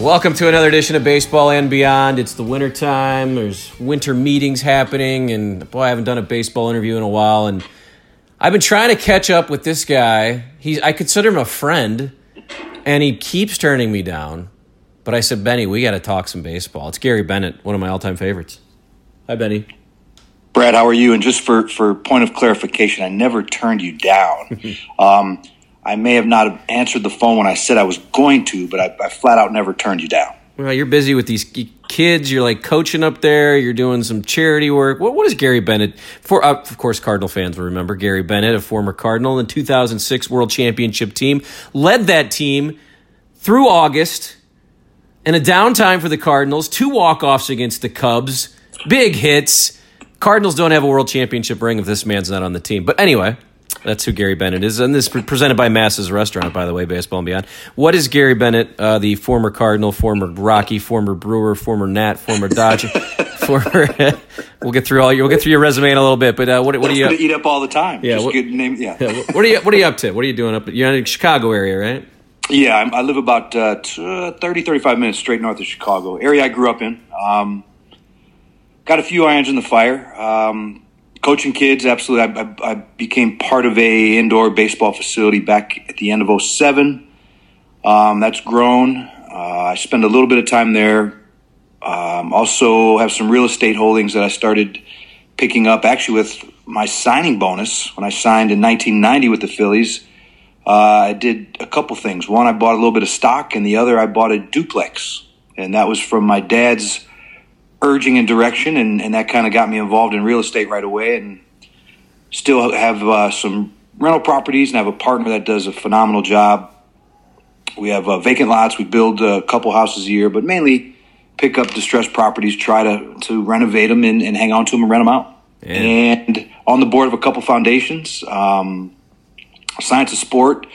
Welcome to another edition of Baseball and Beyond. It's the winter time. There's winter meetings happening, and boy, I haven't done a baseball interview in a while. And I've been trying to catch up with this guy. He's I consider him a friend, and he keeps turning me down. But I said, Benny, we got to talk some baseball. It's Gary Bennett, one of my all-time favorites. Hi, Benny. Brad, how are you? And just for, for point of clarification, I never turned you down. um, I may have not answered the phone when I said I was going to, but I, I flat out never turned you down. Well, you're busy with these kids. You're like coaching up there. You're doing some charity work. What, what is Gary Bennett? For uh, of course, Cardinal fans will remember Gary Bennett, a former Cardinal in the 2006 World Championship team, led that team through August and a downtime for the Cardinals. Two walk offs against the Cubs, big hits. Cardinals don't have a World Championship ring if this man's not on the team. But anyway, that's who Gary Bennett is. And this is presented by Masses Restaurant, by the way, Baseball and Beyond. What is Gary Bennett, uh, the former Cardinal, former Rocky, former Brewer, former Nat, former Dodger, former. we'll get through all your, we'll get through your resume in a little bit. But uh, what, what do you eat up all the time? Yeah, what, name, yeah. yeah. What are you What are you up to? What are you doing up? You're in the Chicago area, right? Yeah, I'm, i live about uh, t- uh, 30, 35 minutes straight north of Chicago, area I grew up in. Um, got a few irons in the fire. Um, coaching kids, absolutely. I, I, became part of a indoor baseball facility back at the end of 07. Um, that's grown. Uh, I spend a little bit of time there. Um, also have some real estate holdings that I started picking up actually with my signing bonus when I signed in 1990 with the Phillies. Uh, I did a couple things. One, I bought a little bit of stock, and the other, I bought a duplex, and that was from my dad's urging and direction, and, and that kind of got me involved in real estate right away. And still have uh, some rental properties, and have a partner that does a phenomenal job. We have uh, vacant lots. We build a couple houses a year, but mainly pick up distressed properties, try to to renovate them, and, and hang on to them and rent them out. Yeah. And on the board of a couple foundations, um, Science of Sport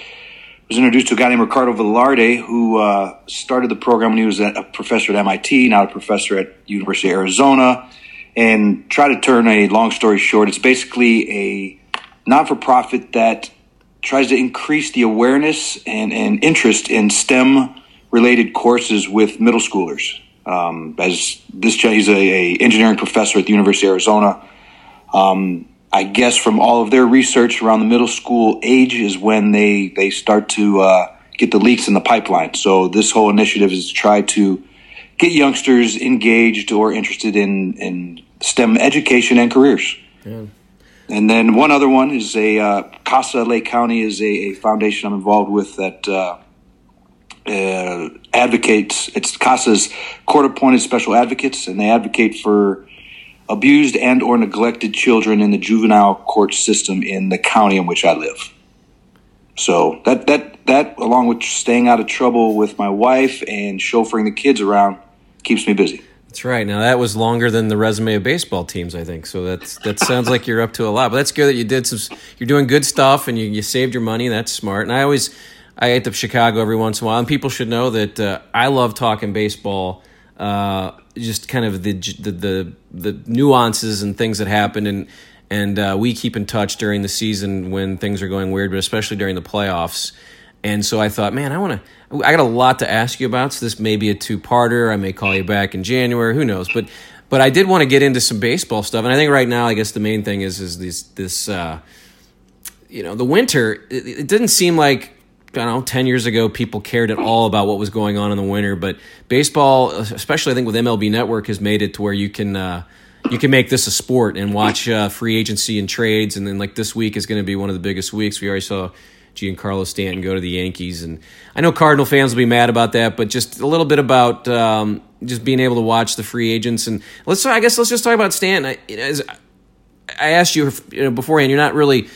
was introduced to a guy named Ricardo Valerdi, who uh, started the program when he was a professor at MIT, now a professor at University of Arizona, and try to turn a long story short. It's basically a not-for-profit that tries to increase the awareness and, and interest in STEM-related courses with middle schoolers. Um, as this, he's a, a, engineering professor at the University of Arizona. Um, I guess from all of their research around the middle school age is when they they start to uh, get the leaks in the pipeline. So this whole initiative is to try to get youngsters engaged or interested in in STEM education and careers. Yeah. And then one other one is a uh, Casa Lake County is a, a, foundation I'm involved with that uh, uh, advocates. It's Casa's court appointed special advocates, and they advocate for abused and or neglected children in the juvenile court system in the county in which I live. So that that that along with staying out of trouble with my wife and chauffeuring the kids around keeps me busy. That's right. Now that was longer than the resume of baseball teams, I think. So that's that sounds like you're up to a lot. But that's good that you did some. You're doing good stuff and you, you saved your money. That's smart. And I always I hit to Chicago every once in a while, and people should know that uh, I love talking baseball uh, just kind of the, the, the the nuances and things that happen and and uh, we keep in touch during the season when things are going weird, but especially during the playoffs. And so I thought, man, I want to. I got a lot to ask you about. So this may be a two-parter. I may call you back in January. Who knows? But but I did want to get into some baseball stuff. And I think right now, I guess the main thing is is this this. Uh, you know, the winter. It, it didn't seem like I don't know, 10 years ago, people cared at all about what was going on in the winter. But baseball, especially I think with MLB Network, has made it to where you can. Uh, you can make this a sport and watch uh, free agency and trades, and then like this week is going to be one of the biggest weeks. We already saw Giancarlo Stanton go to the Yankees, and I know Cardinal fans will be mad about that, but just a little bit about um, just being able to watch the free agents and let's. I guess let's just talk about Stanton. I, as I asked you, you know, beforehand, you're not really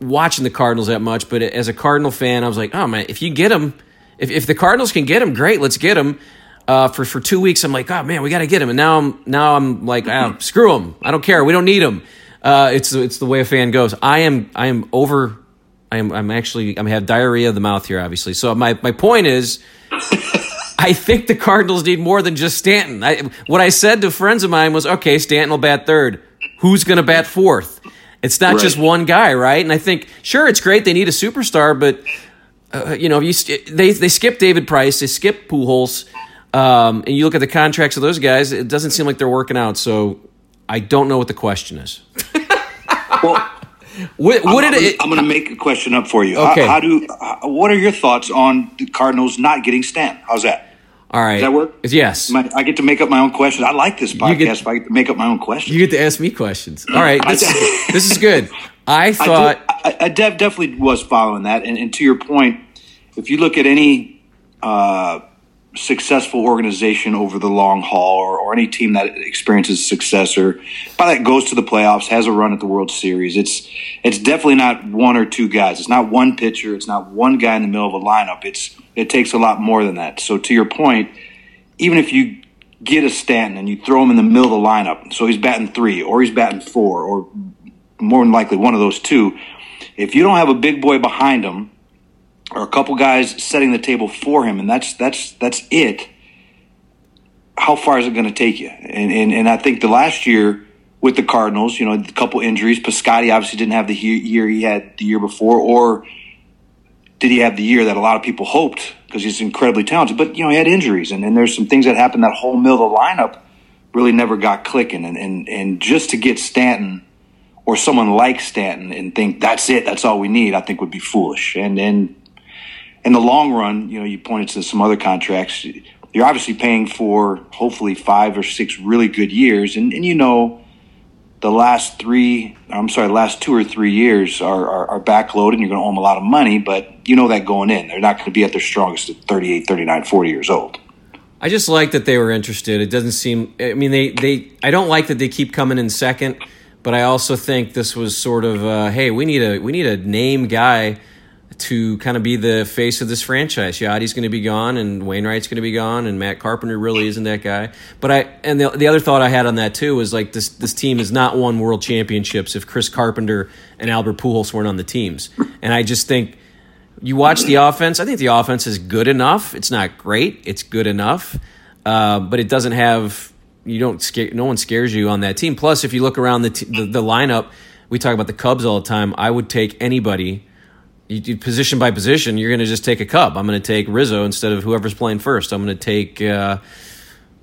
watching the Cardinals that much, but as a Cardinal fan, I was like, oh man, if you get him, if, if the Cardinals can get him, great, let's get him. Uh, for for two weeks, I'm like, oh man, we got to get him, and now I'm now I'm like, ah, screw him, I don't care, we don't need him. Uh, it's it's the way a fan goes. I am I am over. I am I'm actually I'm have diarrhea of the mouth here, obviously. So my my point is. I think the Cardinals need more than just Stanton. I, what I said to friends of mine was, okay, Stanton will bat third. Who's going to bat fourth? It's not right. just one guy, right? And I think sure, it's great they need a superstar, but uh, you know, you they they skip David Price, they skip Pujols. Um, and you look at the contracts of those guys, it doesn't seem like they're working out. So I don't know what the question is. well, what, what I'm, did it, I'm going to make a question up for you. Okay. How, how do? How, what are your thoughts on the Cardinals not getting Stan? How's that? All right. Does that work? Yes. I get to make up my own questions. I like this podcast. Get, I get to make up my own questions. You get to ask me questions. All right. This, this is good. I thought. I, do, I, I definitely was following that. And, and, to your point, if you look at any uh, successful organization over the long haul or, or any team that experiences success or by that goes to the playoffs, has a run at the World Series, it's it's definitely not one or two guys. It's not one pitcher. It's not one guy in the middle of a lineup. It's it takes a lot more than that. So to your point, even if you get a Stanton and you throw him in the middle of the lineup, so he's batting three or he's batting four or more than likely one of those two. If you don't have a big boy behind him or a couple guys setting the table for him, and that's that's that's it. How far is it going to take you? And, and and I think the last year with the Cardinals, you know, a couple injuries. Piscotty obviously didn't have the year he had the year before, or did he have the year that a lot of people hoped because he's incredibly talented? But you know, he had injuries, and, and there's some things that happened. That whole middle of the lineup really never got clicking, and and and just to get Stanton or someone like Stanton and think that's it, that's all we need, I think would be foolish. And and in the long run, you know, you pointed to some other contracts. You're obviously paying for hopefully five or six really good years, and, and you know the last three, I'm sorry, last two or three years are, are, are backloaded and you're going to owe them a lot of money, but you know that going in. They're not going to be at their strongest at 38, 39, 40 years old. I just like that they were interested. It doesn't seem, I mean, they, they, I don't like that they keep coming in second, but I also think this was sort of, uh, hey, we need a, we need a name guy to kind of be the face of this franchise. Yadi's going to be gone, and Wainwright's going to be gone, and Matt Carpenter really isn't that guy. But I and the, the other thought I had on that too was like this this team has not won world championships if Chris Carpenter and Albert Pujols weren't on the teams, and I just think you watch the offense. I think the offense is good enough. It's not great. It's good enough, uh, but it doesn't have. You don't scare. No one scares you on that team. Plus, if you look around the, t- the the lineup, we talk about the Cubs all the time. I would take anybody you do position by position, you're going to just take a Cub. I'm going to take Rizzo instead of whoever's playing first. I'm going to take, uh,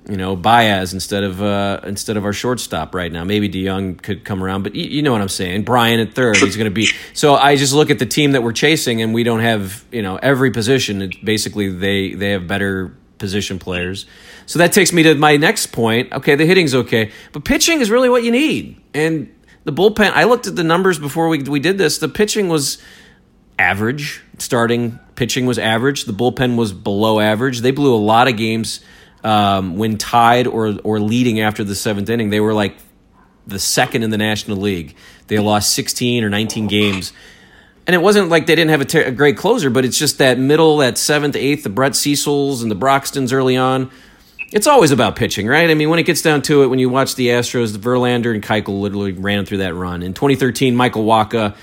you know, Baez instead of uh, instead of our shortstop right now. Maybe DeJong could come around, but you, you know what I'm saying. Brian at third, he's going to be. So I just look at the team that we're chasing, and we don't have, you know, every position. Basically, they they have better position players. So that takes me to my next point. Okay, the hitting's okay, but pitching is really what you need. And the bullpen. I looked at the numbers before we we did this. The pitching was average. Starting pitching was average. The bullpen was below average. They blew a lot of games um, when tied or or leading after the seventh inning. They were like the second in the National League. They lost 16 or 19 games. And it wasn't like they didn't have a, ter- a great closer, but it's just that middle, that seventh, eighth, the Brett Cecils and the Broxtons early on. It's always about pitching, right? I mean, when it gets down to it, when you watch the Astros, Verlander and Keuchel literally ran through that run. In 2013, Michael Wacha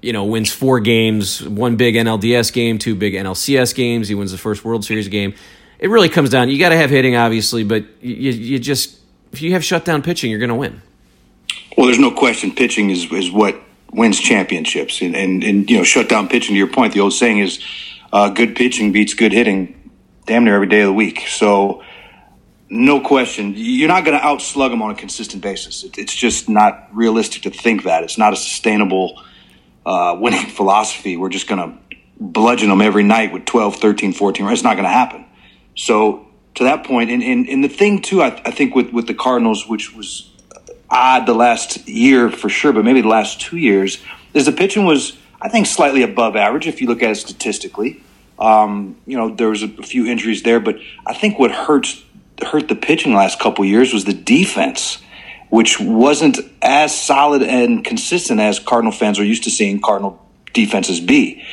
you know, wins four games, one big NLDS game, two big NLCS games. He wins the first World Series game. It really comes down. You got to have hitting, obviously, but you, you just if you have shutdown pitching, you're going to win. Well, there's no question. Pitching is is what wins championships, and and, and you know, shutdown pitching. To your point, the old saying is, uh, "Good pitching beats good hitting," damn near every day of the week. So. No question. You're not going to outslug them on a consistent basis. it's just not realistic to think that. It's not a sustainable uh, winning philosophy. We're just going to bludgeon them every night with 12, 13, 14. Right? It's not going to happen. So to that point, and, and, and the thing too, I, I think with, with the Cardinals, which was odd the last year for sure, but maybe the last two years, is the pitching was, I think, slightly above average if you look at it statistically. Um, you know, there was a, few injuries there, but I think what hurts hurt the pitching the last couple years was the defense which wasn't as solid and consistent as Cardinal fans are used to seeing Cardinal defenses be.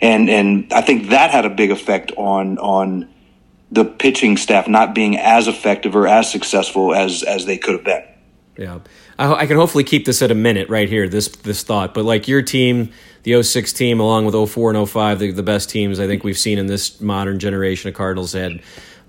And and I think that had a big effect on on the pitching staff not being as effective or as successful as as they could have been. Yeah. I, I can hopefully keep this at a minute right here, this this thought. But like your team, the 06 team, along with 04 and 05, the, the best teams I think we've seen in this modern generation of Cardinals had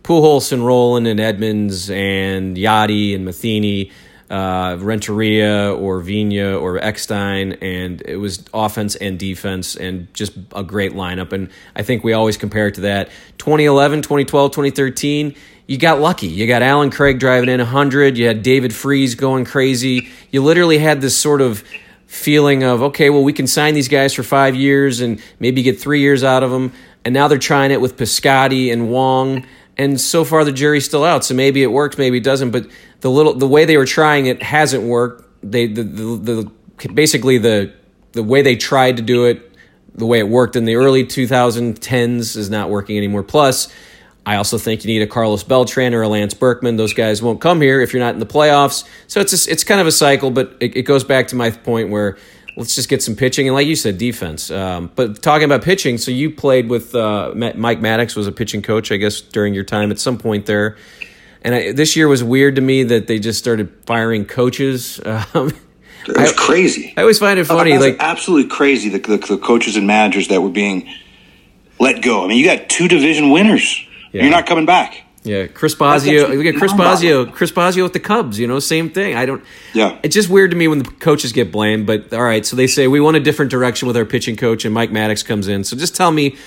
Pujols and Rolen and Edmonds and Yadi and Matheny uh, Renteria or Vina or Eckstein, and it was offense and defense and just a great lineup. And I think we always compare it to that. 2011, 2012, 2013, you got lucky. You got Allen Craig driving in 100. You had David Freese going crazy. You literally had this sort of feeling of, okay, well, we can sign these guys for five years and maybe get three years out of them. And now they're trying it with Piscotty and Wong and so far the jury's still out. So maybe it works, maybe it doesn't. But the little the way they were trying it hasn't worked. They the the, the basically the the way they tried to do it, the way it worked in the early 2010s is not working anymore. Plus. I also think you need a Carlos Beltran or a Lance Berkman. Those guys won't come here if you're not in the playoffs. So it's it's kind of a cycle, but it, it goes back to my point where let's just get some pitching and like you said defense um, but talking about pitching so you played with uh, mike Maddux was a pitching coach i guess during your time at some point there and I, this year was weird to me that they just started firing coaches um, it was I, crazy i always find it funny like absolutely crazy the, the, the, coaches and managers that were being let go i mean you got two division winners yeah. you're not coming back yeah, Chris Bosio. We got Chris Bosio. Chris Bosio with the Cubs. You know, same thing. I don't. Yeah. It's just weird to me when the coaches get blamed. But all right, so they say we want a different direction with our pitching coach, and Mike Maddux comes in. So just tell me,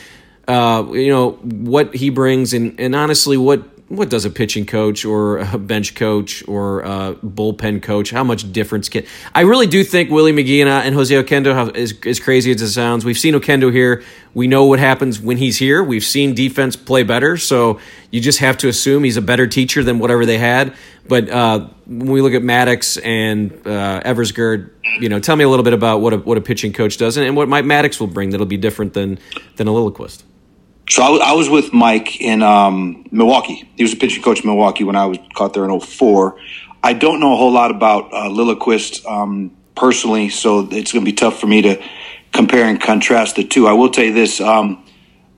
uh, you know, what he brings, and and honestly, what what does a pitching coach or a bench coach or a bullpen coach? How much difference can I really do think Willie McGee and, and Jose Oquendo have, as, as crazy as it sounds. We've seen Oquendo here. We know what happens when he's here. We've seen defense play better, so you just have to assume he's a better teacher than whatever they had. But uh, when we look at Maddux and uh, Eversgerd, you know, tell me a little bit about what a, what a pitching coach does and, and what Mike Maddux will bring that'll be different than than a Lilliquist. So I, I was with Mike in um, Milwaukee. He was a pitching coach in Milwaukee when I was caught there in 04. I don't know a whole lot about uh, Lilliquist um, personally, so it's going to be tough for me to compare and contrast the two. I will tell you this: um,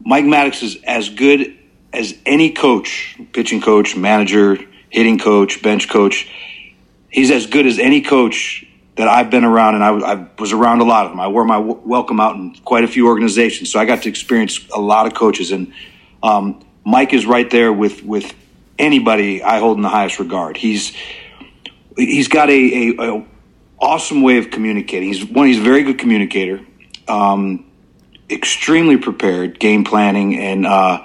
Mike Maddux is as good as any coach, pitching coach, manager, hitting coach, bench coach. He's as good as any coach that I've been around, and I, I, was around a lot of them. I wore my w- welcome out in quite a few organizations, so I got to experience a lot of coaches. And um, Mike is right there with with anybody I hold in the highest regard. He's he's got a, a, a awesome way of communicating. He's one. He's a very good communicator, um, extremely prepared, game planning, and uh,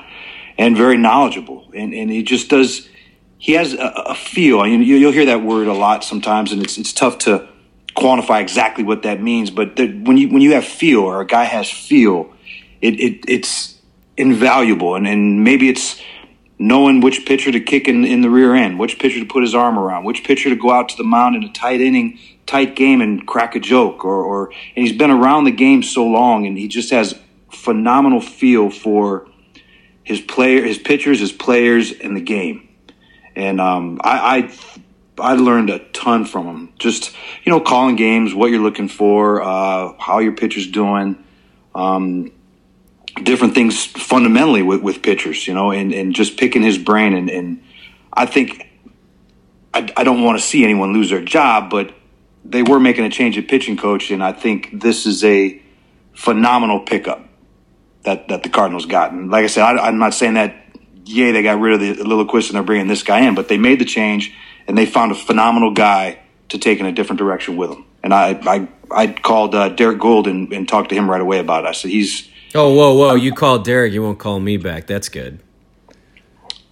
and very knowledgeable. And and he just does. He has a, a feel. I you'll hear that word a lot sometimes, and it's it's tough to quantify exactly what that means, but the, when you when you have feel or a guy has feel, it, it it's invaluable, and, and maybe it's knowing which pitcher to kick in, in the rear end, which pitcher to put his arm around, which pitcher to go out to the mound in a tight inning, tight game and crack a joke, or, or and he's been around the game so long, and he just has phenomenal feel for his player, his pitchers, his players, and the game. And um, I, I I learned a ton from him. Just you know, calling games, what you're looking for, uh, how your pitcher's doing, um, different things fundamentally with, with pitchers. You know, and, and just picking his brain. And, and I think I, I don't want to see anyone lose their job, but they were making a change at pitching coach, and I think this is a phenomenal pickup that that the Cardinals got. And like I said, I, am not saying that. Yay, they got rid of the Lilliquist and they're bringing this guy in, but they made the change and they found a phenomenal guy to take in a different direction with them. And I I, I called uh, Derrick Goold and, and talked to him right away about it. I said he's. Oh whoa whoa! You called Derrick. you won't call me back. That's good.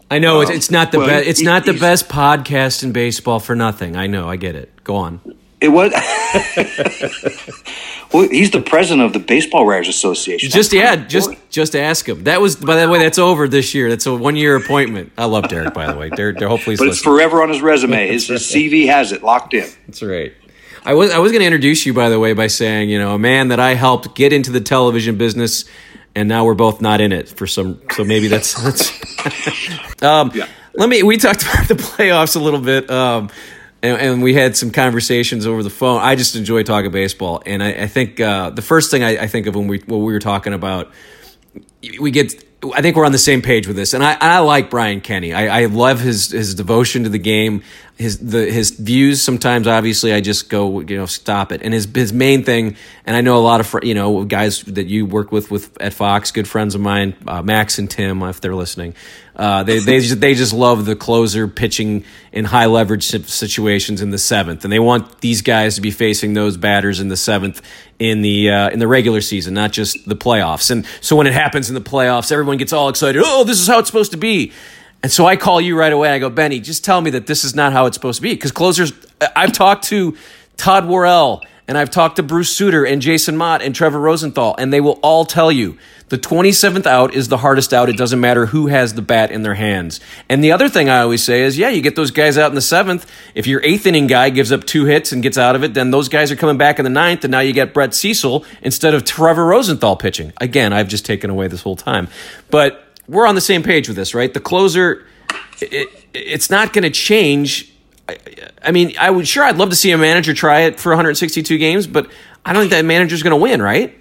I know it's, it's not the well, best. It's he, not the best podcast in baseball for nothing. I know. I get it. Go on. It was. well, he's the president of the Baseball Writers Association. Just yeah, just just ask him. That was by the way. That's over this year. That's a one year appointment. I love Derrick. By the way, Derrick. hopefully, but it's forever on his resume. His, his CV has it locked in. That's right. I was I was going to introduce you by the way by saying you know a man that I helped get into the television business, and now we're both not in it for some. So maybe that's that's. um, yeah. Let me. We talked about the playoffs a little bit. Um, and, and, we had some conversations over the phone. I just enjoy talking baseball, and I, I think uh, the first thing I, I, think of when we when we were talking about, we get I think we're on the same page with this, and I, I like Brian Kenny. I, I love his his devotion to the game, his the his views. Sometimes, obviously, I just go you know stop it. And his his main thing, and I know a lot of fr- you know guys that you work with with at Fox, good friends of mine, uh, Max and Tim, if they're listening. Uh, they they just, they just love the closer pitching in high leverage situations in the seventh, and they want these guys to be facing those batters in the seventh in the uh, in the regular season, not just the playoffs. And so when it happens in the playoffs, everyone gets all excited. Oh, this is how it's supposed to be. And so I call you right away. I go, Benny, just tell me that this is not how it's supposed to be. Because closers, I've talked to Todd Worrell and I've talked to Bruce Sutter and Jason Motte and Trevor Rosenthal, and they will all tell you the 27th out is the hardest out. It doesn't matter who has the bat in their hands. And the other thing I always say is, yeah, you get those guys out in the seventh. If your eighth inning guy gives up two hits and gets out of it, then those guys are coming back in the ninth, and now you get Brett Cecil instead of Trevor Rosenthal pitching. Again, I've just taken away this whole time. But we're on the same page with this, right? The closer, it, it's not going to change I mean, I would sure I'd love to see a manager try it for 162 games, but I don't think that manager's going to win, right?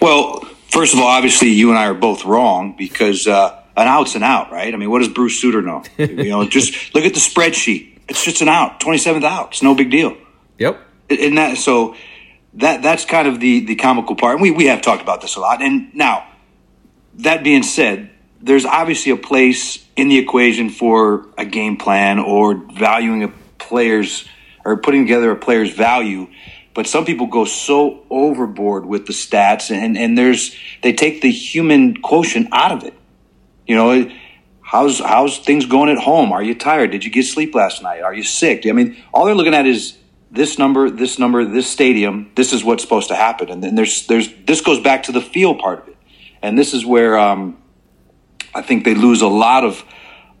Well, first of all, obviously you and I are both wrong because uh, an out's an out, right? I mean, what does Bruce Sutter know? you know, just look at the spreadsheet. It's just an out, 27th out. It's no big deal. Yep. And that so that that's kind of the the comical part. And we we have talked about this a lot. And now, that being said, there's obviously a place in the equation for a game plan or valuing a player's or putting together a player's value. But some people go so overboard with the stats and, and there's they take the human quotient out of it. You know, how's how's things going at home? Are you tired? Did you get sleep last night? Are you sick? I mean, all they're looking at is this number, this number, this stadium. This is what's supposed to happen, and then there's there's this goes back to the feel part of it, and this is where um, I think they lose a lot of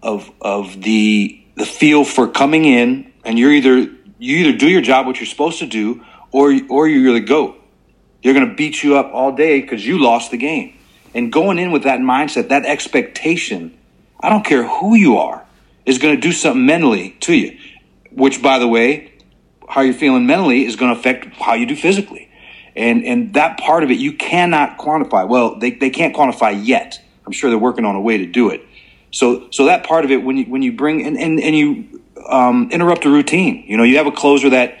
of of the the feel for coming in, and you're either you either do your job what you're supposed to do, or or you're the goat. They're going to beat you up all day because you lost the game. And going in with that mindset, that expectation, I don't care who you are, is going to do something mentally to you. Which, by the way, how you're feeling mentally is going to affect how you do physically. And and that part of it you cannot quantify. Well, they, they can't quantify yet I'm sure they're working on a way to do it. So, so that part of it, when you when you bring and and, and you um, interrupt a routine, you know, you have a closer that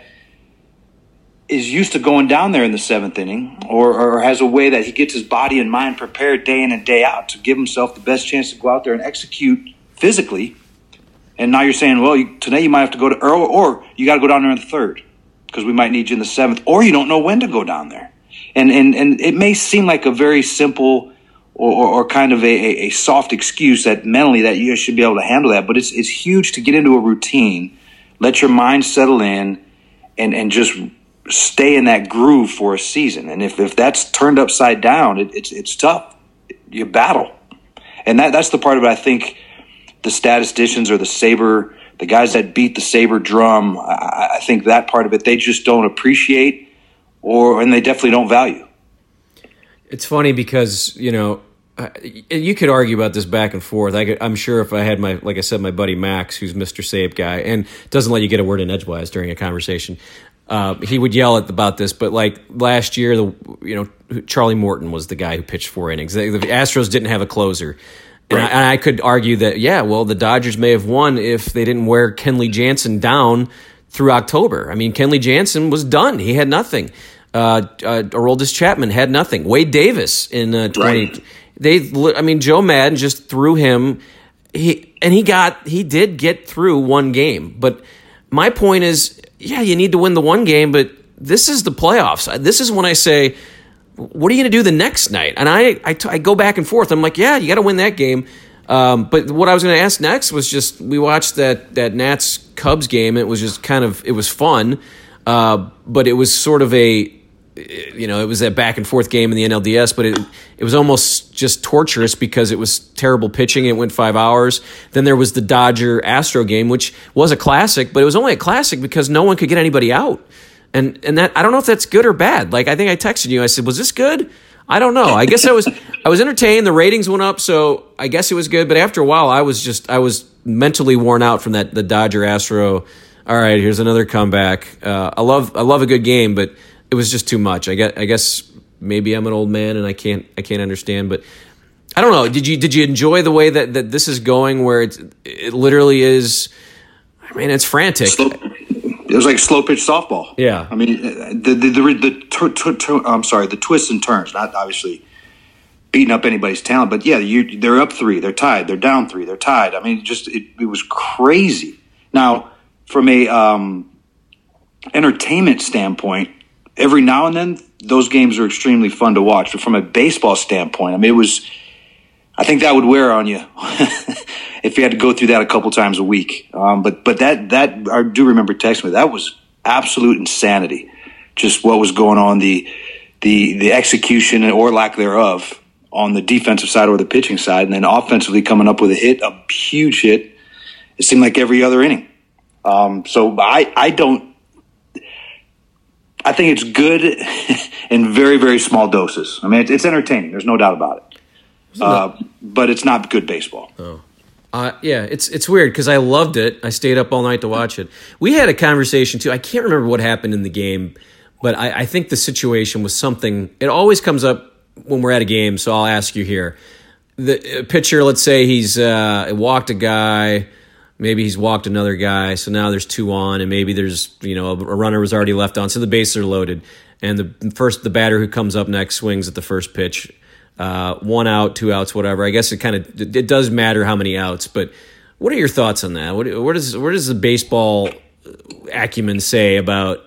is used to going down there in the seventh inning, or, or has a way that he gets his body and mind prepared day in and day out to give himself the best chance to go out there and execute physically. And now you're saying, well, you, today you might have to go to Earl, or you got to go down there in the third because we might need you in the seventh, or you don't know when to go down there. And and and it may seem like a very simple or, or, or kind of a, a, soft excuse that mentally that you should be able to handle that. But it's it's huge to get into a routine, let your mind settle in, and and just stay in that groove for a season. And if, if that's turned upside down, it, it's it's tough. You battle, and that that's the part of it. I think the statisticians or the saber, the guys that beat the saber drum, I, I think that part of it they just don't appreciate, or and they definitely don't value. It's funny because you know you could argue about this back and forth. I am sure if I had my, like I said, my buddy Max, who's Mr. Sabe guy, and doesn't let you get a word in edgewise during a conversation, uh, he would yell at about this. But like last year, the you know Charlie Morton was the guy who pitched four innings. The, the Astros didn't have a closer. And, right. I, and I could argue that, yeah, well, the Dodgers may have won if they didn't wear Kenley Jansen down through October. I mean, Kenley Jansen was done. He had nothing. Uh, uh, Aroldis Chapman had nothing. Wade Davis in uh, 20. Right. They, I mean, Joe Maddon just threw him. He and he got he did get through one game, but my point is, yeah, you need to win the one game, but this is the playoffs. This is when I say, what are you going to do the next night? And I, I, t- I go back and forth. I'm like, yeah, you got to win that game. Um, but what I was going to ask next was just we watched that that Nats Cubs game. It was just kind of it was fun, uh, but it was sort of a you know, it was a back and forth game in the NLDS, but it it was almost just torturous because it was terrible pitching. It went five hours. Then there was the Dodger Astro game, which was a classic, but it was only a classic because no one could get anybody out. And and that I don't know if that's good or bad. Like I think I texted you. I said, "Was this good?" I don't know. I guess I was I was entertained. The ratings went up, so I guess it was good. But after a while, I was just I was mentally worn out from that the Dodger Astro. All right, here's another comeback. Uh, I love I love a good game, but it was just too much. I guess, I guess maybe I'm an old man and I can't I can't understand, but I don't know. Did you did you enjoy the way that, that this is going, where it's it literally is? I mean, it's frantic. Slow, it was like slow pitch softball. Yeah. I mean, the the the, the, the I'm sorry, the twists and turns. Not obviously beating up anybody's talent, but yeah, you, they're up three, they're tied, they're down three, they're tied. I mean, just it, it was crazy. Now, from a um, entertainment standpoint, every now and then those games are extremely fun to watch. But from a baseball standpoint, I mean, it was. I think that would wear on you if you had to go through that a couple times a week. Um, but but that that I do remember texting me. That was absolute insanity. Just what was going on the the the execution or lack thereof on the defensive side or the pitching side, and then offensively coming up with a hit, a huge hit. It seemed like every other inning. Um, so I I don't. I think it's good in very very small doses. I mean, it's, it's entertaining. There's no doubt about it. Uh, but it's not good baseball. Oh. Uh, yeah, it's it's weird because I loved it. I stayed up all night to watch it. We had a conversation too. I can't remember what happened in the game, but I, I think the situation was something. It always comes up when we're at a game, so I'll ask you here. The pitcher, let's say he's uh, walked a guy, maybe he's walked another guy, so now there's two on, and maybe there's you know a runner was already left on, so the bases are loaded, and the first the batter who comes up next swings at the first pitch uh, one out, two outs, whatever. I guess it kind of it does matter how many outs, but what are your thoughts on that? What, what does what does the baseball acumen say about?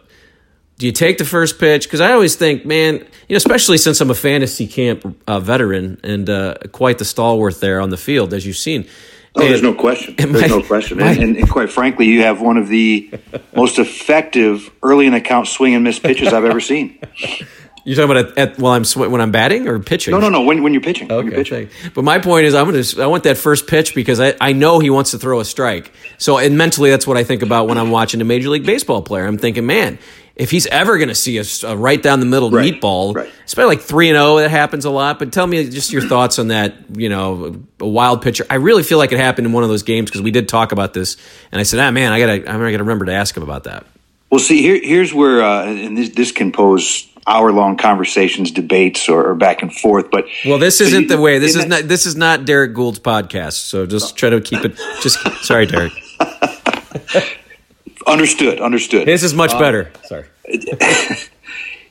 Do you take the first pitch? Because I always think, man, you know, especially since I'm a fantasy camp uh, veteran and uh, quite the stalwart there on the field, as you've seen. Oh, and, there's no question. There's my, no question. My, and, and, quite frankly, you have one of the most effective early in the count swing and miss pitches I've ever seen. You're talking about at, at while I'm when I'm batting or pitching? No, no, no. When when you're pitching. Okay. You're pitching. But my point is, I'm gonna I want that first pitch because I, I know he wants to throw a strike. So and mentally, that's what I think about when I'm watching a major league baseball player. I'm thinking, man, if he's ever going to see a, a, right down the middle right. meatball, right. it's probably like three and zero. That happens a lot. But tell me just your thoughts on that. You know, a wild pitcher. I really feel like it happened in one of those games because we did talk about this, and I said, ah, man, I gotta I'm gonna remember to ask him about that. Well, see, here, here's where, uh, and this, this can pose hour long conversations, debates, or, or, back and forth. But well, this isn't the way. This is not. This is not Derrick Goold's podcast. So just try to keep it. Just sorry, Derrick. understood. Understood. This is much um, better. Sorry.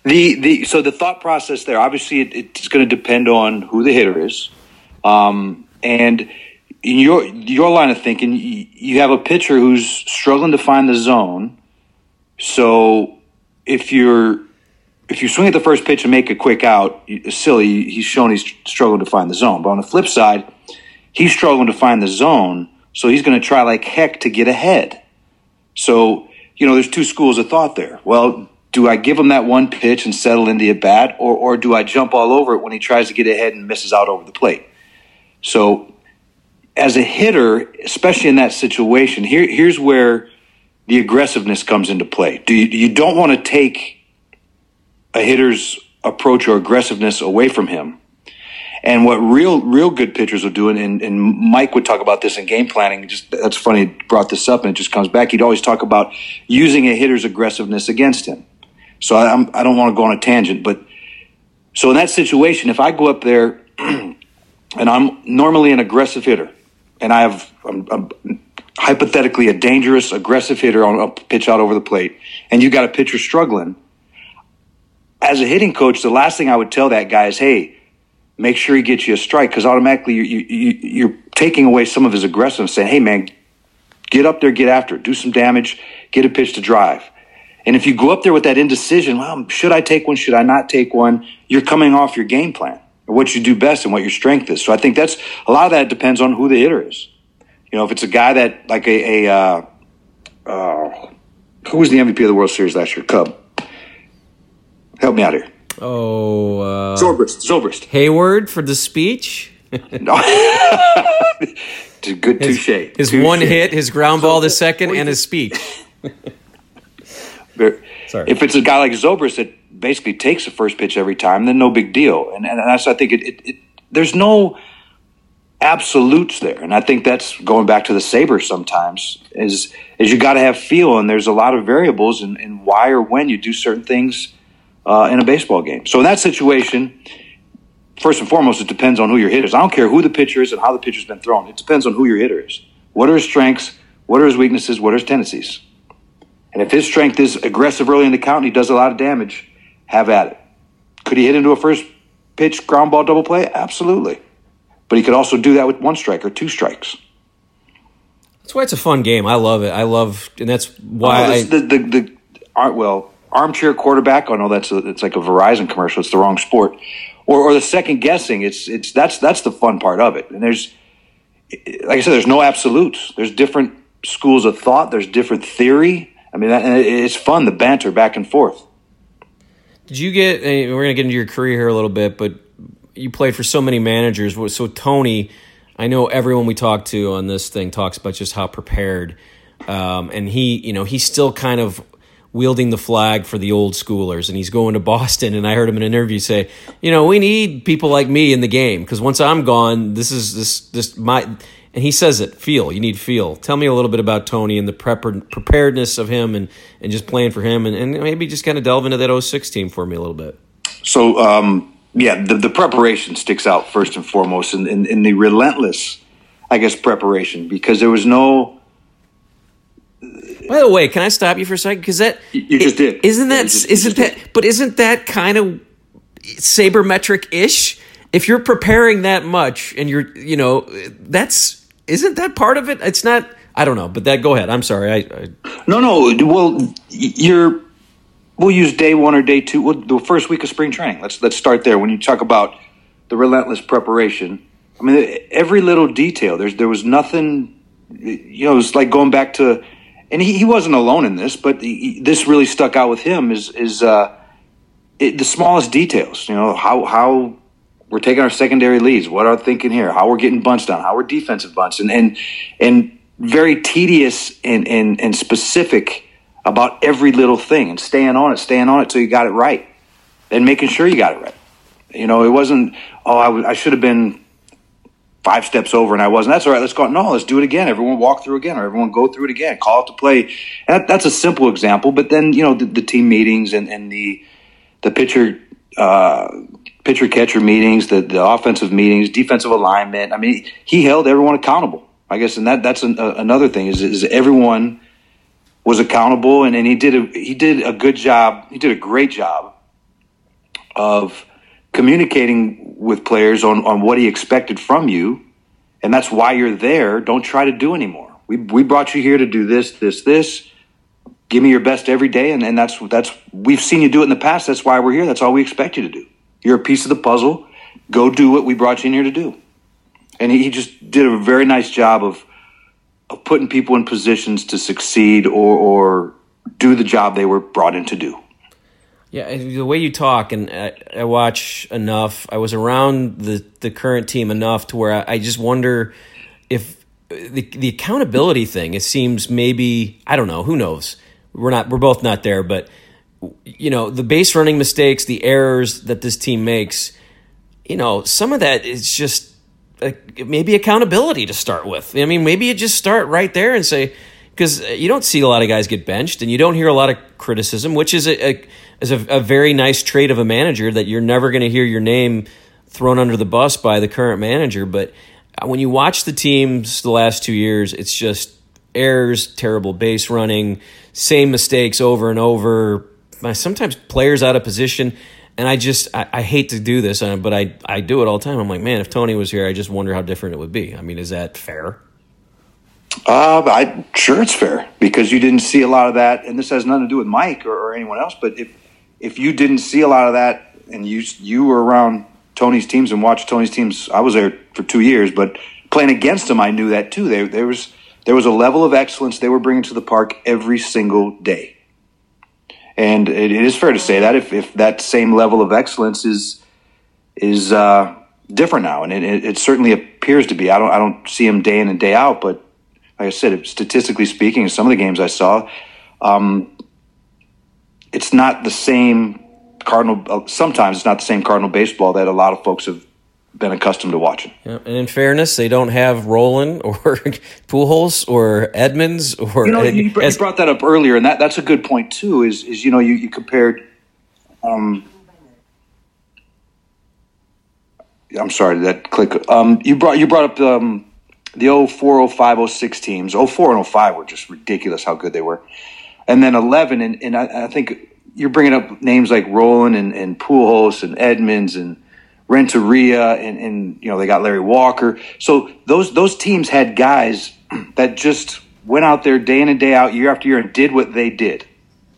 the the so the thought process there. Obviously, it, it's going to depend on who the hitter is, um, and in your your line of thinking, you, have a pitcher who's struggling to find the zone. So if you're if you swing at the first pitch and make a quick out, it's silly. He's shown he's struggling to find the zone. But on the flip side, he's struggling to find the zone, so he's going to try like heck to get ahead. So you know, there's two schools of thought there. Well, do I give him that one pitch and settle into at bat, or or do I jump all over it when he tries to get ahead and misses out over the plate? So, as a hitter, especially in that situation, here here's where the aggressiveness comes into play. Do you, you don't want to take a hitter's approach or aggressiveness away from him. And what real, real good pitchers will do, and, and Mike would talk about this in game planning. Just that's funny. He brought this up, and it just comes back. He'd always talk about using a hitter's aggressiveness against him. So I, I'm, I don't want to go on a tangent, but so in that situation, if I go up there and I'm normally an aggressive hitter, and I have I'm, I'm hypothetically a dangerous, aggressive hitter on a pitch out over the plate, and you got a pitcher struggling as a hitting coach, the last thing I would tell that guy is, hey, make sure he gets you a strike because automatically you, you, you're taking away some of his aggressiveness, saying, hey, man, get up there, get after it, do some damage, get a pitch to drive. And if you go up there with that indecision, well, should I take one? Should I not take one? You're coming off your game plan or what you do best and what your strength is. So I think that's a lot of that depends on who the hitter is. You know, if it's a guy that like a, a uh, uh, who was the MVP of the World Series last year? Cub. Help me out here. Oh, uh, Zobrist. Zobrist. Heyward for the speech. no. good touche. His, his touche. one hit, his ground ball the second, and his speech. Sorry. If it's a guy like Zobrist that basically takes the first pitch every time, then no big deal. And, and that's I think it, it, it, there's no absolutes there, and I think that's going back to the Sabres sometimes is is you got to have feel, and there's a lot of variables in, in why or when you do certain things uh, in a baseball game. So in that situation, first and foremost, it depends on who your hitter is. I don't care who the pitcher is and how the pitcher's been thrown. It depends on who your hitter is. What are his strengths? What are his weaknesses? What are his tendencies? And if his strength is aggressive early in the count and he does a lot of damage, have at it. Could he hit into a first pitch ground ball double play? Absolutely. But he could also do that with one strike or two strikes. That's why it's a fun game. I love it. I love, and that's why Oh, I, this- the, the, the, ar- well, armchair quarterback. Oh no, that's a, it's like a Verizon commercial. It's the wrong sport. Or, or the second guessing. It's it's that's that's the fun part of it. And there's, like I said, there's no absolutes. There's different schools of thought. There's different theory. I mean, that, it's fun the banter back and forth. Did you get? We're gonna get into your career here a little bit, but you played for so many managers. So Tony, I know everyone we talk to on this thing talks about just how prepared, um, and he, you know, he's still kind of wielding the flag for the old schoolers, and he's going to Boston. And I heard him in an interview say, you know, we need people like me in the game because once I'm gone, this is this this my. And he says it, feel. You need feel. Tell me a little bit about Tony and the prepar- preparedness of him and, and just playing for him and, and maybe just kind of delve into that 06 team for me a little bit. So, um, yeah, the, the preparation sticks out first and foremost, in, in the relentless, I guess, preparation because there was no. By the way, can I stop you for a second? Because that You just did. Isn't Yeah, that you you isn't just that? But isn't that kind of sabermetric ish? If you're preparing that much and you're, you know, that's isn't that part of it? It's not. I don't know, but that. Go ahead. I'm sorry. I, I No, no. Well, you're. We'll use day one or day two. Well, the first week of spring training. Let's let's start there. When you talk about the relentless preparation, I mean, every little detail. There's there was nothing. You know, it's like going back to, and he, he wasn't alone in this, but he, this really stuck out with him. Is is uh, it, the smallest details. You know how how we're taking our secondary leads. What are thinking here? How we're getting bunts down? How we're defensive bunts? And and and very tedious and and, and specific about every little thing and staying on it, staying on it till you got it right, and making sure you got it right. You know, it wasn't. Oh, I, w- I should have been five steps over and I wasn't. That's all right. Let's go. No, let's do it again. Everyone walk through again, or everyone go through it again. Call it to play. That, that's a simple example, but then you know the, the team meetings and and the the pitcher uh, pitcher catcher meetings, the the offensive meetings, defensive alignment. I mean, he held everyone accountable. I guess, and that that's an, uh, another thing is is everyone was accountable, and, and he did a he did a good job. He did a great job of communicating with players on on what he expected from you, and that's why you're there. Don't try to do anymore. We we brought you here to do this, this, this. Give me your best every day and, and that's that's we've seen you do it in the past. That's why we're here. That's all we expect you to do. You're a piece of the puzzle. Go do what we brought you in here to do. And he, he just did a very nice job of of putting people in positions to succeed or or do the job they were brought in to do Yeah, the way you talk, and I, I watch enough. I was around the the current team enough to where I, I just wonder if the the accountability thing. It seems maybe I don't know. Who knows? We're not. We're both not there. But you know, the base running mistakes, the errors that this team makes. You know, some of that is just uh, maybe accountability to start with. I mean, maybe you just start right there and say because uh, you don't see a lot of guys get benched, and you don't hear a lot of criticism, which is a, a is a, a very nice trait of a manager that you're never going to hear your name thrown under the bus by the current manager. But uh, when you watch the teams the last two years, it's just errors, terrible base running, same mistakes over and over. Uh, sometimes players out of position. And I just I, I hate to do this, uh, but I I do it all the time. I'm like, man, if Tony was here, I just wonder how different it would be. I mean, is that fair? Uh, I'm sure it's fair because you didn't see a lot of that, and this has nothing to do with Mike or, or anyone else. But if if you didn't see a lot of that, and you you were around Tony's teams and watched Tony's teams, I was there for two years, but playing against them, I knew that too. There there was there was a level of excellence they were bringing to the park every single day, and it, it is fair to say that if if that same level of excellence is is uh, different now, and it, it, it certainly appears to be. I don't I don't see him day in and day out, but like I said, statistically speaking, in some of the games I saw, um, it's not the same Cardinal. Uh, sometimes it's not the same Cardinal baseball that a lot of folks have been accustomed to watching. Yeah, and in fairness, they don't have Rolen or Pujols or Edmonds or. You know, you, you brought that up earlier, and that, that's a good point too. Is is you know you, you compared. Um, I'm sorry, that click? Um, you brought you brought up um, the 04, 05, 06 teams. 04 and 05 were just ridiculous how good they were. And then 11, and, and I, I think you're bringing up names like Rolen and, and Pujols and Edmonds and Renteria and, and you know they got Larry Walker. So those those teams had guys that just went out there day in and day out, year after year, and did what they did.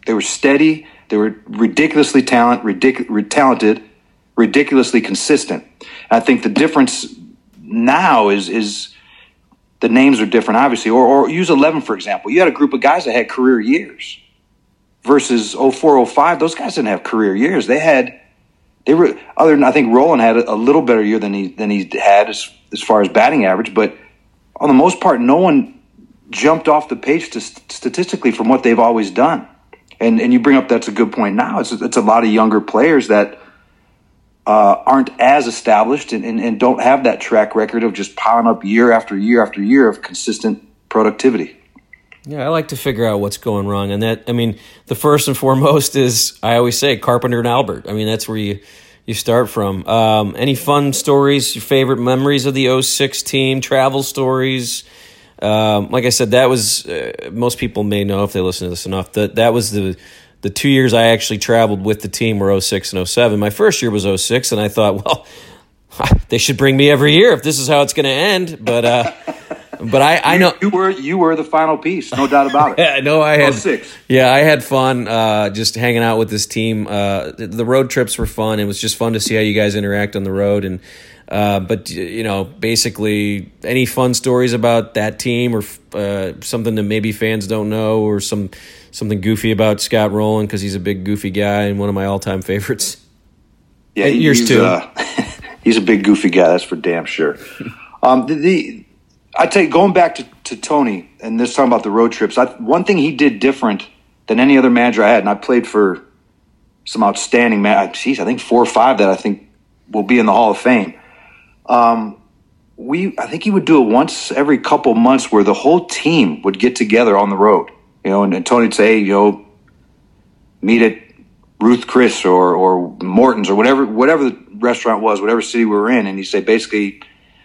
They were steady. They were ridiculously talent, ridic- talented, ridiculously consistent. I think the difference now is is the names are different, obviously. Or, or use 11, for example. You had a group of guys that had career years versus 04, 05. Those guys didn't have career years. They had, they were, other than I think Rolen had a, a little better year than he, than he had as, as far as batting average. But on the most part, no one jumped off the page to, statistically from what they've always done. And, and you bring up that's a good point now. It's, it's a lot of younger players that uh, aren't as established and, and, and don't have that track record of just piling up year after year after year of consistent productivity. Yeah, I like to figure out what's going wrong. And that, I mean, the first and foremost is, I always say, Carpenter and Albert. I mean, that's where you, you start from. Um, any fun stories, your favorite memories of the 06 team, travel stories? Um, like I said, that was, uh, most people may know if they listen to this enough, that that was the the two years I actually traveled with the team were 06 and 07. My first year was 06, and I thought, well, they should bring me every year if this is how it's going to end. But uh, but I, I know you were you were the final piece, no doubt about it. I know I had 06. Yeah, I had fun uh, just hanging out with this team. Uh, the road trips were fun. It was just fun to see how you guys interact on the road and. Uh, but you know, basically, any fun stories about that team or uh, something that maybe fans don't know, or some something goofy about Scott Rolen because he's a big goofy guy and one of my all time favorites. Yeah, yours too. Uh, he's a big goofy guy. That's for damn sure. um, the, the I tell you, going back to, to Tony and this talking about the road trips, I, one thing he did different than any other manager I had, and I played for some outstanding man. Geez, I think four or five that I think will be in the Hall of Fame. Um, we, I think he would do it once every couple months, where the whole team would get together on the road you know, and, and Tony'd say, hey, you know, meet at Ruth Chris or or Morton's or whatever whatever the restaurant was, whatever city we were in, and he'd say basically,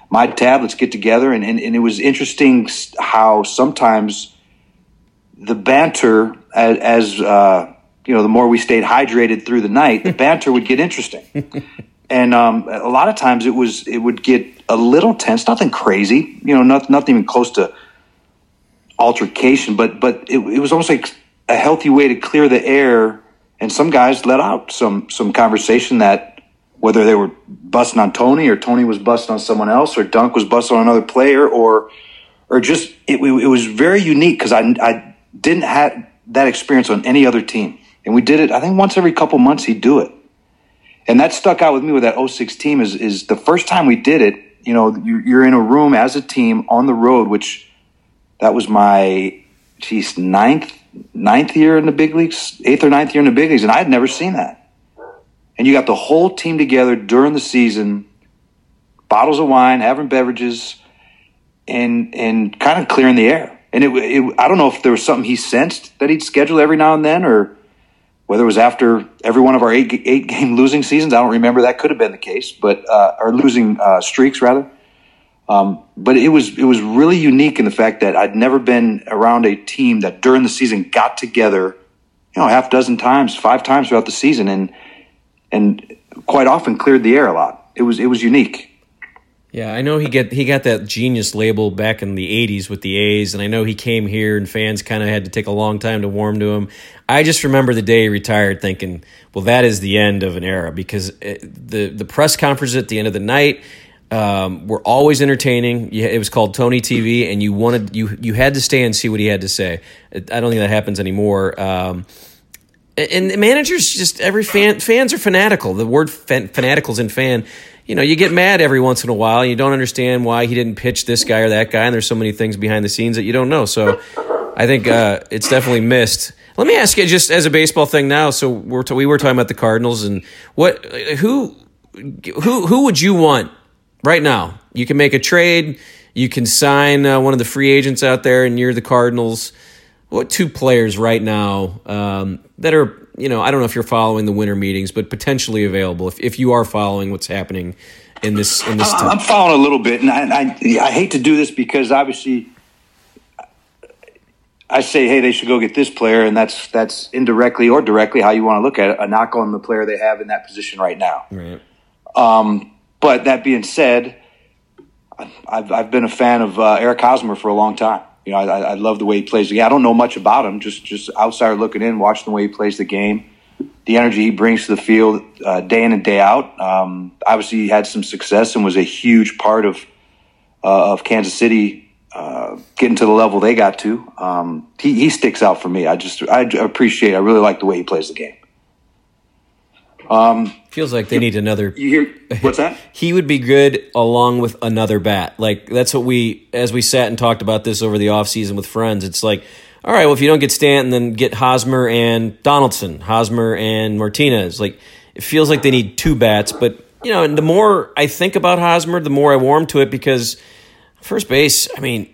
my tab, let's get together, and and, and it was interesting how sometimes the banter as, as uh, you know, the more we stayed hydrated through the night, the banter would get interesting. and um, a lot of times it was it would get a little tense, nothing crazy, you know, not, nothing even close to altercation, but but it, it was almost like a healthy way to clear the air. And some guys let out some some conversation that whether they were busting on Tony or Tony was busting on someone else or Dunk was busting on another player or or just it, it was very unique because I I didn't have that experience on any other team. And we did it, I think once every couple months he'd do it. And that stuck out with me with that 06 team is, is the first time we did it, you know, you're in a room as a team on the road, which that was my geez ninth ninth year in the big leagues, eighth or ninth year in the big leagues, and I had never seen that. And you got the whole team together during the season, bottles of wine, having beverages, and and kind of clearing the air. And it, it I don't know if there was something he sensed that he'd schedule every now and then, or whether it was after every one of our eight eight game losing seasons. I don't remember. That could have been the case, but uh, losing uh, streaks rather. Um, but it was it was really unique in the fact that I'd never been around a team that during the season got together, you know, half dozen times, five times throughout the season, and and quite often cleared the air a lot. It was it was unique. Yeah, I know he get he got that genius label back in the '80s with the A's, and I know he came here and fans kind of had to take a long time to warm to him. I just remember the day he retired, thinking, "Well, that is the end of an era," because it, the the press conference at the end of the night um, were always entertaining. It was called Tony TV, and you wanted you you had to stay and see what he had to say. I don't think that happens anymore. Um, and managers just every fan fans are fanatical. The word fan, fanaticals in fan. You know, you get mad every once in a while. And you don't understand why he didn't pitch this guy or that guy, and there's so many things behind the scenes that you don't know. So, I think uh, it's definitely missed. Let me ask you, just as a baseball thing now. So we're t- we were talking about the Cardinals and what who who who would you want right now. You can make a trade. You can sign uh, one of the free agents out there, and you're the Cardinals. What two players right now um, that are, you know, I don't know if you're following the winter meetings, but potentially available if, if you are following what's happening in this in this. I'm, I'm following a little bit, and I, I I hate to do this because obviously. I say, hey, they should go get this player, and that's that's indirectly or directly how you want to look at it, a knock on the player they have in that position right now. Right. Um, but that being said, I've, I've been a fan of uh, Eric Hosmer for a long time. You know, I, I love the way he plays the. I don't know much about him, just just outsider looking in, watching the way he plays the game, the energy he brings to the field uh, day in and day out. Um, obviously, he had some success and was a huge part of uh, of Kansas City uh, getting to the level they got to. Um, he, he sticks out for me. I just I appreciate. I really like the way he plays the game. Um, Feels like they need another. You hear what's that? he would be good along with another bat. Like that's what we, as we sat and talked about this over the offseason with friends. It's like, all right, well, if you don't get Stanton, then get Hosmer and Donaldson, Hosmer and Martinez. Like it feels like they need two bats. But you know, and the more I think about Hosmer, the more I warm to it because first base. I mean,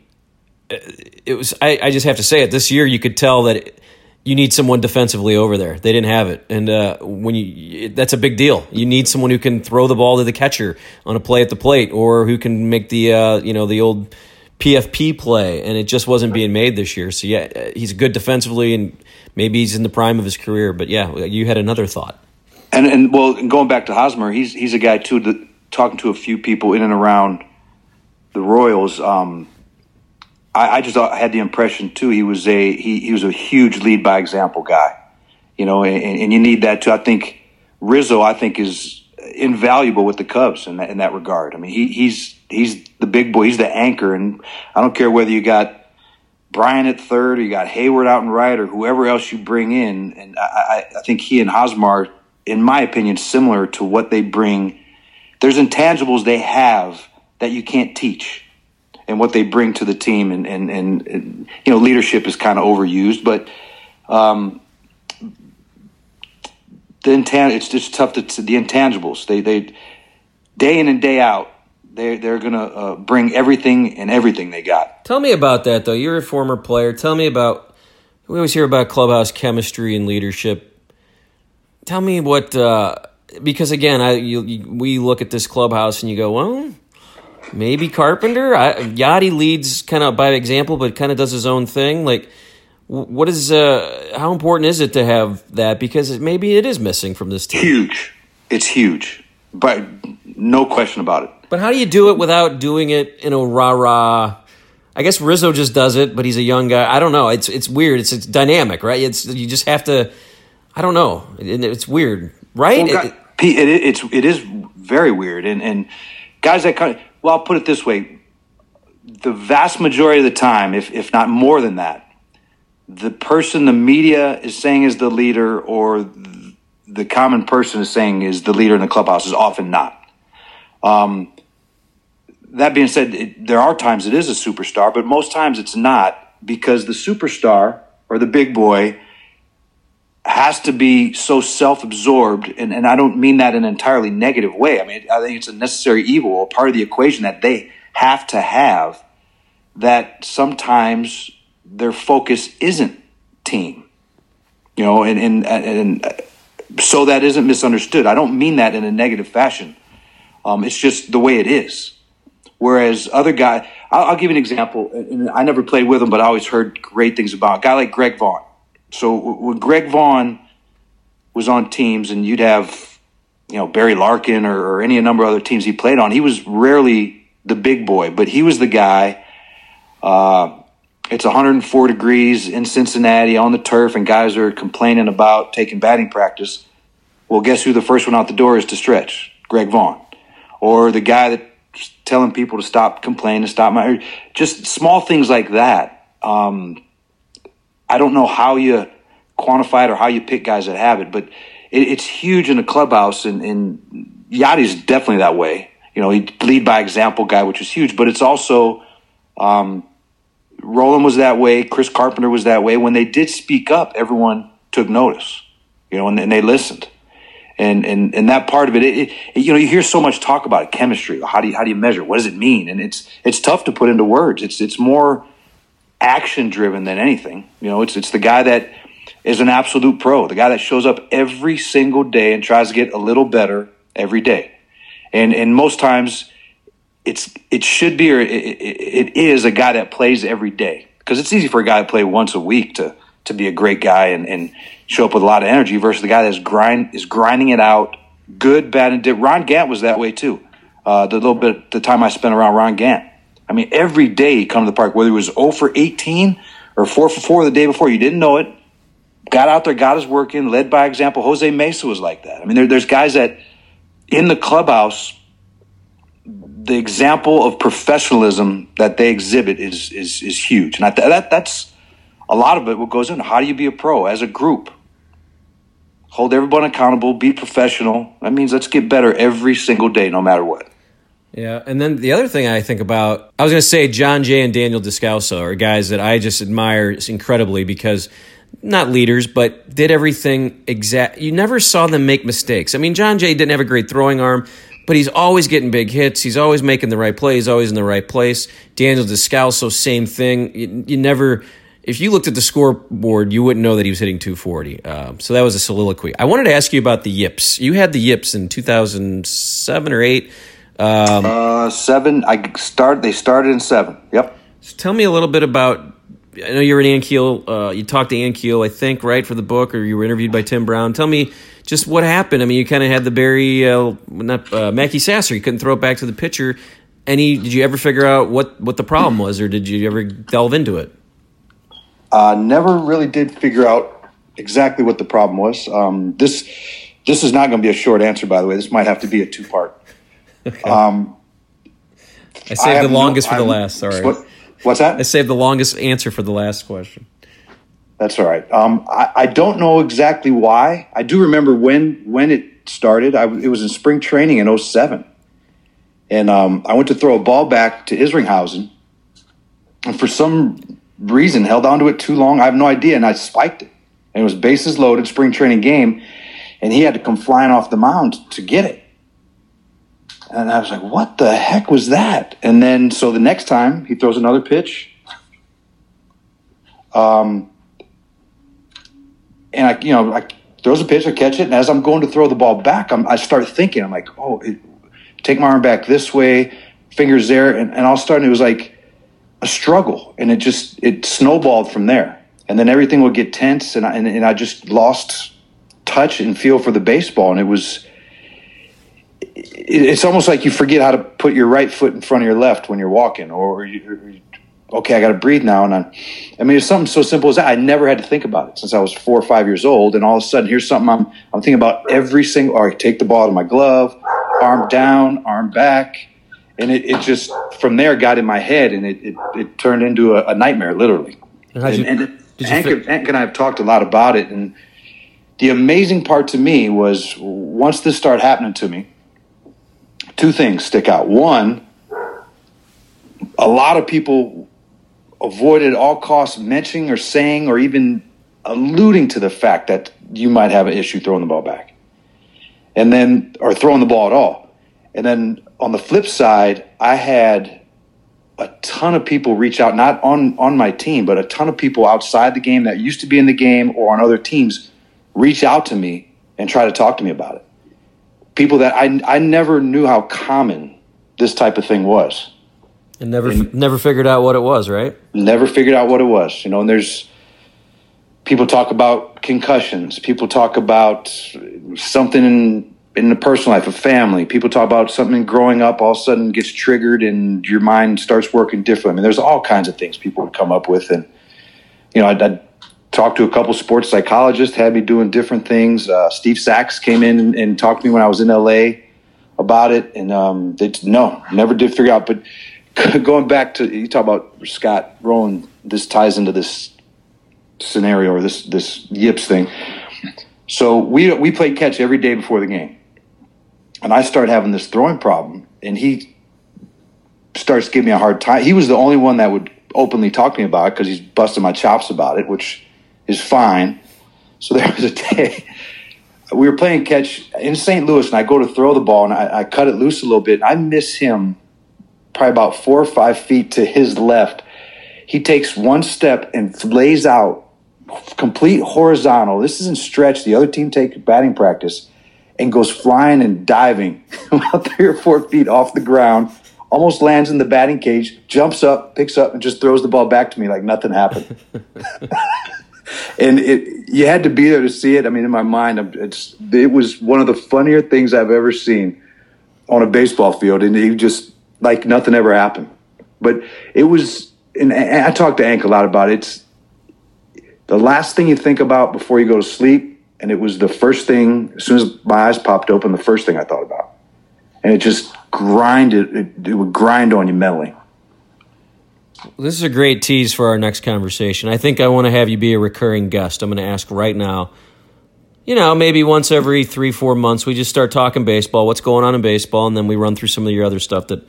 it was. I, I just have to say it. This year, you could tell that. It, you need someone defensively over there. They didn't have it, and uh, when you that's a big deal. You need someone who can throw the ball to the catcher on a play at the plate, or who can make the uh, you know the old PFP play, and it just wasn't being made this year. So yeah, he's good defensively, and maybe he's in the prime of his career. But yeah, you had another thought. And and well, going back to Hosmer, he's he's a guy too. Talking to a few people in and around the Royals. Um, I, I just had the impression too. He was a he, he was a huge lead by example guy, you know, and, and you need that too. I think Rizzo, I think, is invaluable with the Cubs in that, in that regard. I mean, he, he's he's the big boy. He's the anchor, and I don't care whether you got Bryant at third or you got Heyward out and right or whoever else you bring in. And I, I think he and Hosmer, in my opinion, similar to what they bring. There's intangibles they have that you can't teach and what they bring to the team. And, and, and, and you know, leadership is kind of overused, but um, the intan- it's just tough to, the intangibles. They, they, day in and day out, they they're gonna uh, bring everything and everything they got. Tell me about that though. You're a former player. Tell me about. We always hear about clubhouse chemistry and leadership. Tell me what, uh, because again, I you, you, we look at this clubhouse and you go, well, maybe Carpenter. I, Yadi leads kind of by example, but kind of does his own thing. Like, what is uh, how important is it to have that? Because maybe it is missing from this team. Huge. It's huge, but no question about it. But how do you do it without doing it in a rah rah? I guess Rizzo just does it, but he's a young guy. I don't know. It's it's weird. It's it's dynamic, right? It's you just have to. I don't know. It's weird, right? Well, it, it, it's it is very weird, and and guys that kind of well, I'll put it this way: the vast majority of the time, if if not more than that, the person the media is saying is the leader, or the common person is saying is the leader in the clubhouse, is often not. Um, that being said, it, there are times it is a superstar, but most times it's not because the superstar or the big boy has to be so self-absorbed and, and i don't mean that in an entirely negative way. I mean i think it's a necessary evil a part of the equation that they have to have that sometimes their focus isn't team you know and and, and so that isn't misunderstood. I don't mean that in a negative fashion. Um, it's just the way it is. Whereas other guys I'll, I'll give you an example i never played with him but i always heard great things about a guy like greg vaughn so when Greg Vaughn was on teams, and you'd have, you know, Barry Larkin or, or any number of other teams he played on, he was rarely the big boy, but he was the guy. Uh, it's 104 degrees in Cincinnati on the turf, and guys are complaining about taking batting practice. Well, guess who the first one out the door is to stretch? Greg Vaughn. Or the guy that's telling people to stop complaining, to stop my. Just small things like that. Um, I don't know how you quantify it or how you pick guys that have it, but it, it's huge in the clubhouse, and, and Yadi's definitely that way. You know, he lead by example guy, which is huge, but it's also um, Rolen was that way. Chris Carpenter was that way. When they did speak up, everyone took notice. You know, and, and they listened. And, and and that part of it, it, it, you know, you hear so much talk about it, chemistry. How do you how do you measure? What does it mean? And it's it's tough to put into words. It's it's more action driven than anything. You know, it's it's the guy that is an absolute pro, the guy that shows up every single day and tries to get a little better every day. and and most times it's it should be or it, it, it is a guy that plays every day because it's easy for a guy to play once a week to to be a great guy and, and show up with a lot of energy versus the guy that's grind is grinding it out, good, bad, and did. Ron Gant was that way too. Uh, the little bit the time I spent around Ron Gant. I mean, every day come to the park, whether it was 0 for 18 or 4 for 4 the day before, you didn't know it. Got out there, got his work in, led by example. Jose Mesa was like that. I mean, there, there's guys that in the clubhouse the example of professionalism that they exhibit is is is huge, and I, that that's a lot of it. What goes in? How do you be a pro as a group? Hold everyone accountable. Be professional. That means let's get better every single day, no matter what. Yeah, and then the other thing I think about, I was going to say Jon Jay and Daniel Descalso are guys that I just admire incredibly because not leaders, but did everything exact. You never saw them make mistakes. I mean, Jon Jay didn't have a great throwing arm, but he's always getting big hits. He's always making the right play. He's always in the right place. Daniel Descalso, same thing. You, you never, if you looked at the scoreboard, you wouldn't know that he was hitting 240. Um, so that was a soliloquy. I wanted to ask you about the yips. You had the yips in 2007 or eight. Um, uh, seven. I start. They started in seven. Yep. So tell me a little bit about. I know you were in Ankiel. Uh, you talked to Ankiel, I think, right for the book, or you were interviewed by Tim Brown. Tell me just what happened. I mean, you kind of had the Barry, uh, not uh, Mackey Sasser. You couldn't throw it back to the pitcher. Any? Did you ever figure out what what the problem was, or did you ever delve into it? Uh, never really did figure out exactly what the problem was. Um, this this is not going to be a short answer, by the way. This might have to be a two part. Okay. Um, I saved I the longest no, for the last. Sorry. What, what's that? I saved the longest answer for the last question. That's all right. Um, I, I, don't know exactly why. I do remember when when it started. I, it was in spring training in 07. And um, I went to throw a ball back to Isringhausen. And for some reason, held onto it too long. I have no idea. And I spiked it. And it was bases loaded, spring training game. And he had to come flying off the mound to get it. And I was like, what the heck was that? And then, so the next time he throws another pitch. Um, and I, you know, I throws a pitch, I catch it, and as I'm going to throw the ball back, I'm, i start thinking, I'm like, oh, it, take my arm back this way, fingers there, and, and all of a sudden it was like a struggle, and it just it snowballed from there, and then everything would get tense, and I, and, and I just lost touch and feel for the baseball, and it was. It's almost like you forget how to put your right foot in front of your left when you're walking, or you, okay, I got to breathe now. And I, I mean, it's something so simple as that. I never had to think about it since I was four or five years old. And all of a sudden, here's something I'm, I'm thinking about every single, or I take the ball to my glove, arm down, arm back. And it, it just, from there, got in my head and it, it, it turned into a, a nightmare, literally. And, and, and Hank, Hank and I have talked a lot about it. And the amazing part to me was once this started happening to me, two things stick out. One, a lot of people avoided all costs mentioning or saying or even alluding to the fact that you might have an issue throwing the ball back. And then, or throwing the ball at all. And then on the flip side, I had a ton of people reach out, not on, on my team, but a ton of people outside the game that used to be in the game or on other teams reach out to me and try to talk to me about it. People that I, I never knew how common this type of thing was. And never and never figured out what it was, right? Never figured out what it was. You know, and there's people talk about concussions. People talk about something in in the personal life, a family. People talk about something growing up all of a sudden gets triggered and your mind starts working different. I mean, there's all kinds of things people would come up with, and you know, I'd, I'd talked to a couple sports psychologists, had me doing different things. Uh, Steve Sax came in and, and, talked to me when I was in LA about it, and um, they no, never did figure out, but going back to you talk about Scott Rolen, this ties into this scenario or this this Yips thing. So we we played catch every day before the game, and I started having this throwing problem, and he starts giving me a hard time. He was the only one that would openly talk to me about it because he's busting my chops about it, which is fine. So there was a day we were playing catch in St. Louis, and I go to throw the ball, and I, I cut it loose a little bit. I miss him probably about four or five feet to his left. He takes one step and lays out complete horizontal. This isn't stretch. The other team take batting practice and goes flying and diving about three or four feet off the ground, almost lands in the batting cage, jumps up, picks up, and just throws the ball back to me like nothing happened. and it, you had to be there to see it. I mean, in my mind, it's it was one of the funnier things I've ever seen on a baseball field, and he just like nothing ever happened. But it was, and I talked to Hank a lot about it. It's the last thing you think about before you go to sleep, and it was the first thing. As soon as my eyes popped open, the first thing I thought about, and it just grinded. It, it would grind on you mentally. This is a great tease for our next conversation. I think I want to have you be a recurring guest. I'm going to ask right now. You know, maybe once every three, four months, we just start talking baseball, what's going on in baseball, and then we run through some of your other stuff that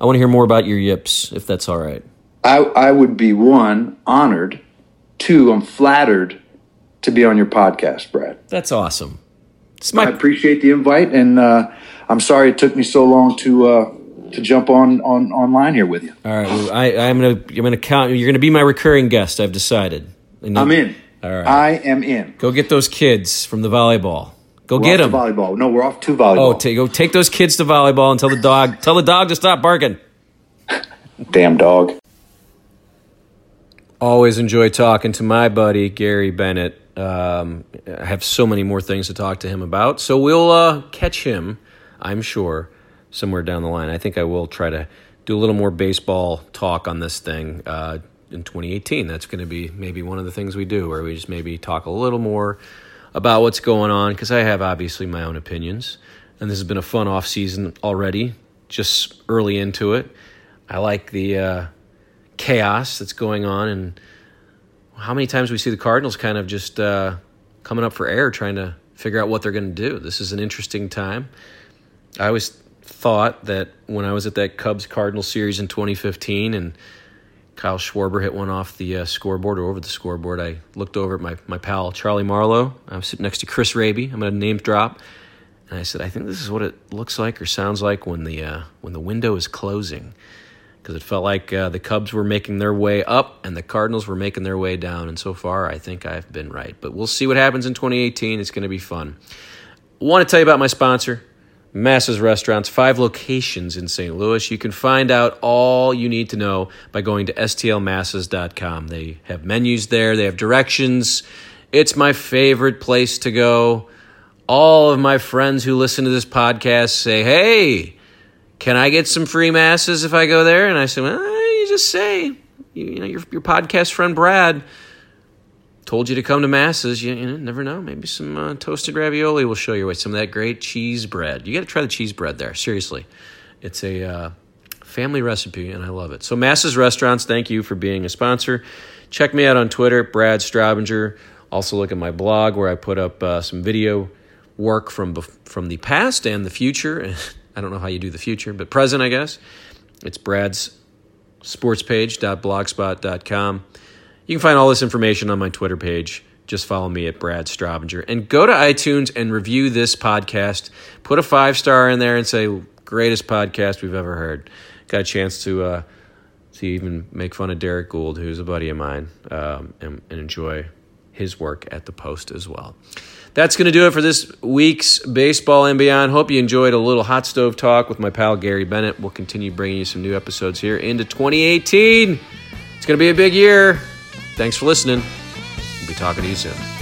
I want to hear more about your yips, if that's all right. I, I would be one, honored. Two, I'm flattered to be on your podcast, Brad. That's awesome. My- I appreciate the invite, and uh, I'm sorry it took me so long to. Uh, to jump on, on online here with you. All right, well, I, I'm gonna I'm gonna count. You're gonna be my recurring guest. I've decided. And I'm in. All right, I am in. Go get those kids from the volleyball. Go we're get them. volleyball. No, we're off to volleyball. Oh, t- go take those kids to volleyball and tell the dog tell the dog to stop barking. Damn dog. Always enjoy talking to my buddy Gary Bennett. Um, I have so many more things to talk to him about, so we'll uh, catch him. I'm sure somewhere down the line. I think I will try to do a little more baseball talk on this thing uh, in 2018. That's going to be maybe one of the things we do, where we just maybe talk a little more about what's going on, because I have obviously my own opinions. And this has been a fun off season already, just early into it. I like the uh, chaos that's going on, and how many times we see the Cardinals kind of just uh, coming up for air, trying to figure out what they're going to do. This is an interesting time. I always thought that when I was at that Cubs Cardinal series in 2015 and Kyle Schwarber hit one off the uh, scoreboard or over the scoreboard, I looked over at my, my pal Charlie Marlowe. I was sitting next to Chris Raby. I'm going to name drop. And I said, I think this is what it looks like or sounds like when the, uh, when the window is closing. Because it felt like uh, the Cubs were making their way up and the Cardinals were making their way down. And so far, I think I've been right. But we'll see what happens in 2018. It's going to be fun. I want to tell you about my sponsor, Massa's Restaurants, five locations in St. Louis. You can find out all you need to know by going to stlmassas.com. They have menus there, they have directions. It's my favorite place to go. All of my friends who listen to this podcast say, Hey, can I get some free masses if I go there? And I say, Well, you just say, you, you know, your, your podcast friend Brad told you to come to Massa's. You, you never know. Maybe some uh, toasted ravioli will show your way. Some of that great cheese bread. You got to try the cheese bread there. Seriously, it's a uh, family recipe, and I love it. So Massa's Restaurants, thank you for being a sponsor. Check me out on Twitter, Brad Strabinger. Also look at my blog where I put up uh, some video work from from the past and the future. I don't know how you do the future, but present, I guess. It's Brad's sportspage.blogspot.com. You can find all this information on my Twitter page. Just follow me at Brad Strabinger and go to iTunes and review this podcast. Put a five star in there and say, greatest podcast we've ever heard. Got a chance to, uh, to even make fun of Derrick Goold, who's a buddy of mine, um, and, and enjoy his work at the Post as well. That's going to do it for this week's Baseball and Beyond. Hope you enjoyed a little hot stove talk with my pal Gary Bennett. We'll continue bringing you some new episodes here into 2018. It's going to be a big year. Thanks for listening. We'll be talking to you soon.